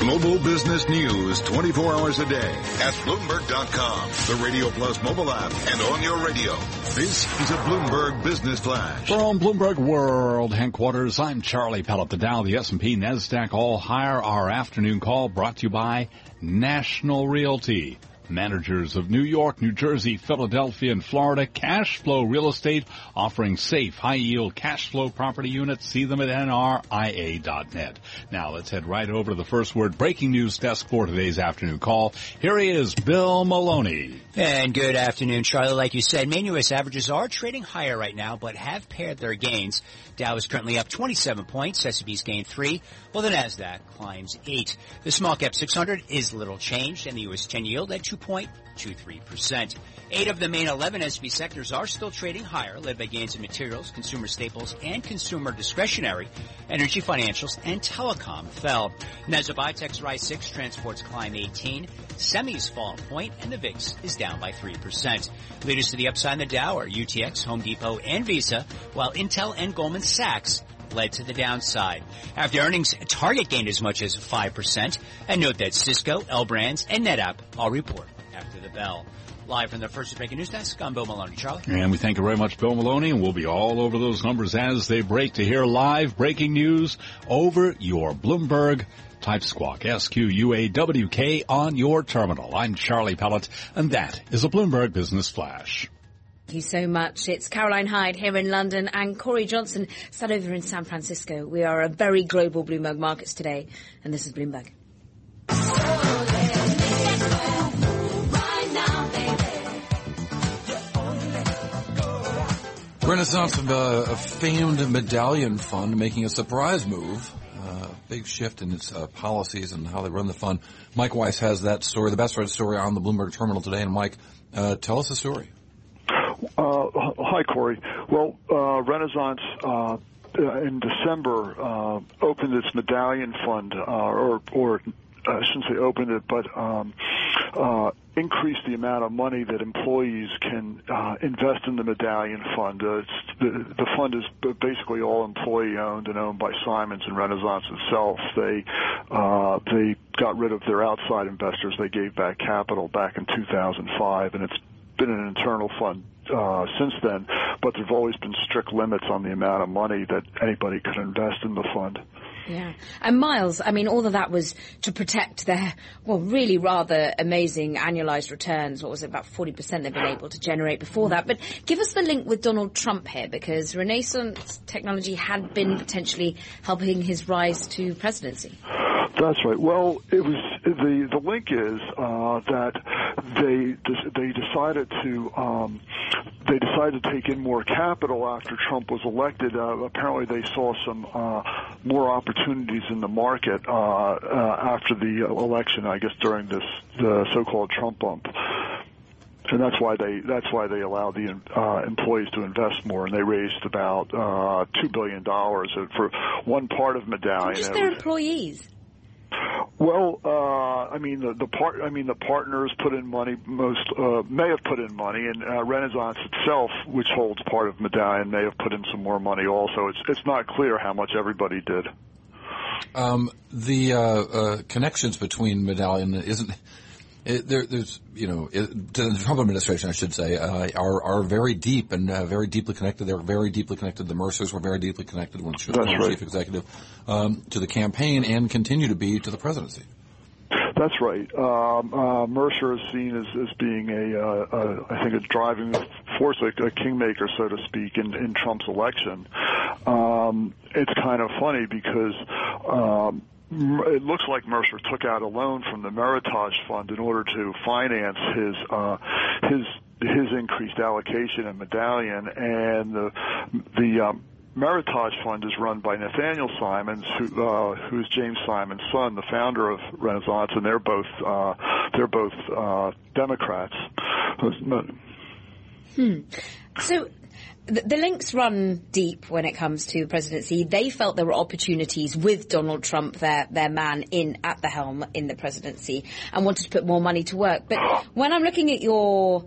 Global business news 24 hours a day at Bloomberg.com, the Radio Plus mobile app, and on your radio. This is a Bloomberg Business Flash. From Bloomberg World headquarters, I'm Charlie Pellet. The Dow, the S&P, NASDAQ all higher. Our afternoon call brought to you by National Realty. Managers of New York, New Jersey, Philadelphia, and Florida. Cash flow real estate offering safe, high yield cash flow property units. See them at nria.net. Now let's head right over to the first word breaking news desk for today's afternoon call. Here he is, Bill Maloney. And good afternoon, Charlie. Like you said, main U.S. averages are trading higher right now, but have pared their gains. Dow is currently up 27 points. S&P's gained three, while the Nasdaq climbs eight. The small cap 600 is little changed, and the U.S. 10 yield at 2.23%. Eight of the main 11 S&P sectors are still trading higher, led by gains in materials, consumer staples, and consumer discretionary. Energy, financials, and telecom fell. Nasdaq Biotech's rise 6, transports climb 18, semis fall point, and the VIX is down by 3%. Leaders to the upside in the Dow are UTX, Home Depot, and Visa, while Intel and Goldman Sachs led to the downside. After earnings, Target gained as much as 5%. And note that Cisco, L Brands, and NetApp all report after the bell. Live from the first breaking news desk, I'm Bill Maloney. Charlie? And we thank you very much, Bill Maloney, and we'll be all over those numbers as they break to hear live breaking news over your Bloomberg Type Squawk, S-Q-U-A-W-K on your terminal. I'm Charlie Pellet, and that is a Bloomberg Business Flash. Thank you so much. It's Caroline Hyde here in London and Cory Johnson sat over in San Francisco. We are a very global Bloomberg Markets today, and this is Bloomberg. Renaissance of uh, a famed medallion fund making a surprise move. Uh, big shift in its uh, policies and how they run the fund. Mike Weiss has that story, the best read story on the Bloomberg terminal today. And Mike, uh, tell us the story. Uh, hi, Cory. Well, uh, Renaissance in December uh opened its medallion fund, or, or I shouldn't say opened it, but um, uh, increase the amount of money that employees can uh, invest in the medallion fund. Uh, the, the fund is basically all employee owned and owned by Simons and Renaissance itself. They uh, they got rid of their outside investors. They gave back capital back in 2005, and it's been an internal fund uh, since then. But there've always been strict limits on the amount of money that anybody could invest in the fund. Yeah. And Miles, I mean, all of that was to protect their, well, really rather amazing annualized returns. What was it, about 40% they've been able to generate before that. But give us the link with Donald Trump here, because Renaissance technology had been potentially helping his rise to presidency. That's right. Well, it was the the link is uh, that they they decided to um, they decided to take in more capital after Trump was elected. Uh, apparently, they saw some uh, more opportunities in the market uh, uh, after the election. I guess during this the so-called Trump bump and that's why they that's why they allow the uh, employees to invest more, and they raised about uh, two billion dollars for one part of Medallion. Just their employees. Well, uh, I mean the, the part. I mean the partners put in money. Most uh, may have put in money, and uh, Renaissance itself, which holds part of Medallion, may have put in some more money. Also, it's it's not clear how much everybody did. Um, the uh, uh, connections between Medallion isn't it, there, there's, you know, it, the Trump administration, I should say, uh, are are very deep and uh, very deeply connected. They're very deeply connected. The Mercers were very deeply connected when she was right. chief executive um, to the campaign and continue to be to the presidency. That's right. Um, uh, Mercer is seen as, as being a, uh, a, I think, a driving force, a, a kingmaker, so to speak, in, in Trump's election. Um, it's kind of funny because um, it looks like Mercer took out a loan from the Meritage Fund in order to finance his uh, his his increased allocation in Medallion, and the the um, Meritage Fund is run by Nathaniel Simons, who uh, who's James Simons' son, the founder of Renaissance, and they're both uh, they're both uh, Democrats. Hmm. So the, links run deep when it comes to the presidency. They felt there were opportunities with Donald Trump, their their man in at the helm in the presidency, and wanted to put more money to work. But when I'm looking at your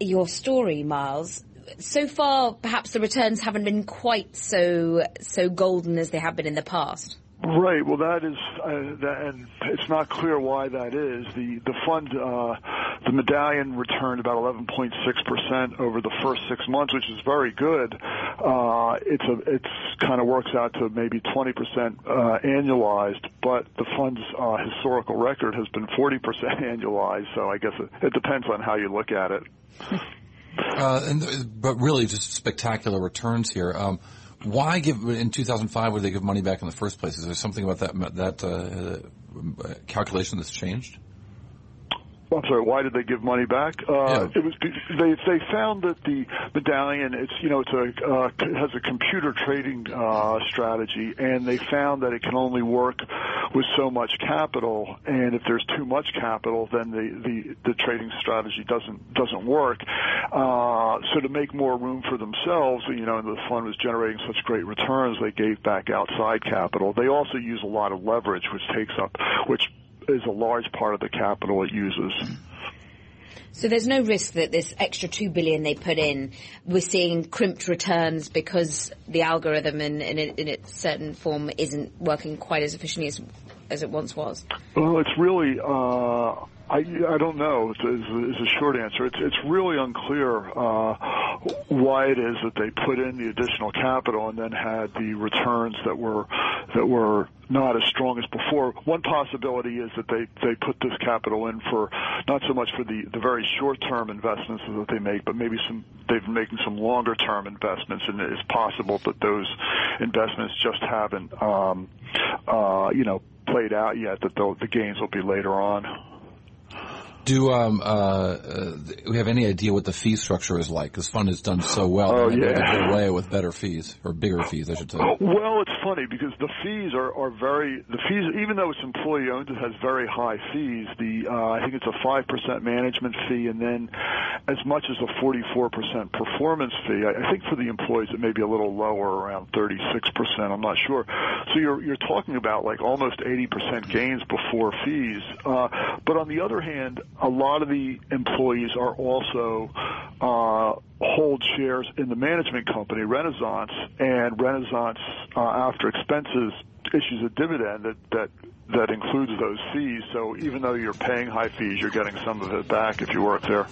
your story, Miles, so far perhaps the returns haven't been quite so so golden as they have been in the past. Right. Well, that is, uh, that, and it's not clear why that is. The the fund, uh, the medallion returned about 11.6 percent over the first six months, which is very good. Uh, it's a it's kind of works out to maybe 20 percent uh, annualized, but the fund's uh, historical record has been 40 percent annualized. So I guess it, it depends on how you look at it. Uh, and, but really, just spectacular returns here. Um, why give in 2005? Would they give money back in the first place? Is there something about that that uh, calculation that's changed? I'm sorry. Why did they give money back? Uh, Yeah. It was they they found that the medallion it's you know it's a uh, has a computer trading uh, strategy, and they found that it can only work with so much capital, and if there's too much capital, then the the, the trading strategy doesn't doesn't work. Uh, so to make more room for themselves, you know, and the fund was generating such great returns, they gave back outside capital. They also use a lot of leverage, which takes up which is a large part of the capital it uses. So there's no risk that this extra two billion they put in, we're seeing crimped returns because the algorithm in, in, in its certain form isn't working quite as efficiently as as it once was. Well, it's really, uh, I, I don't know, is, is a short answer. It's, it's really unclear, uh, why it is that they put in the additional capital and then had the returns that were, that were not as strong as before. One possibility is that they, they put this capital in for, not so much for the, the very short term investments that they make, but maybe some, they've been making some longer term investments and it's possible that those investments just haven't, um, uh, you know, played out yet, that the, the gains will be later on. Do um, uh, uh, we have any idea what the fee structure is like? Because fund has done so well. Oh, They might be able to yeah. away with better fees or bigger fees, I should say. Well, it's funny because the fees are, are very the fees even though it's employee owned it has very high fees. The uh, I think it's a five percent management fee and then as much as a forty four percent performance fee. I, I think for the employees it may be a little lower, around thirty six percent. I'm not sure. So you're you're talking about like almost eighty percent gains before fees. Uh, but on the other hand, a lot of the employees are also uh, hold shares in the management company Renaissance, and Renaissance, uh, after expenses, issues a dividend that that that includes those fees. So even though you're paying high fees, you're getting some of it back if you work there.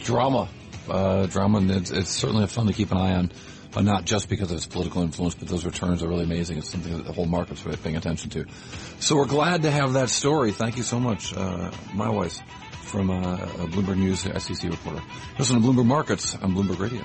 Drama, uh, drama, and it's, it's certainly fun to keep an eye on. But not just because of its political influence, but those returns are really amazing. It's something that the whole market's really paying attention to. So we're glad to have that story. Thank you so much, uh, Miles Weiss, from uh, Bloomberg News SEC reporter. Listen to Bloomberg Markets on Bloomberg Radio.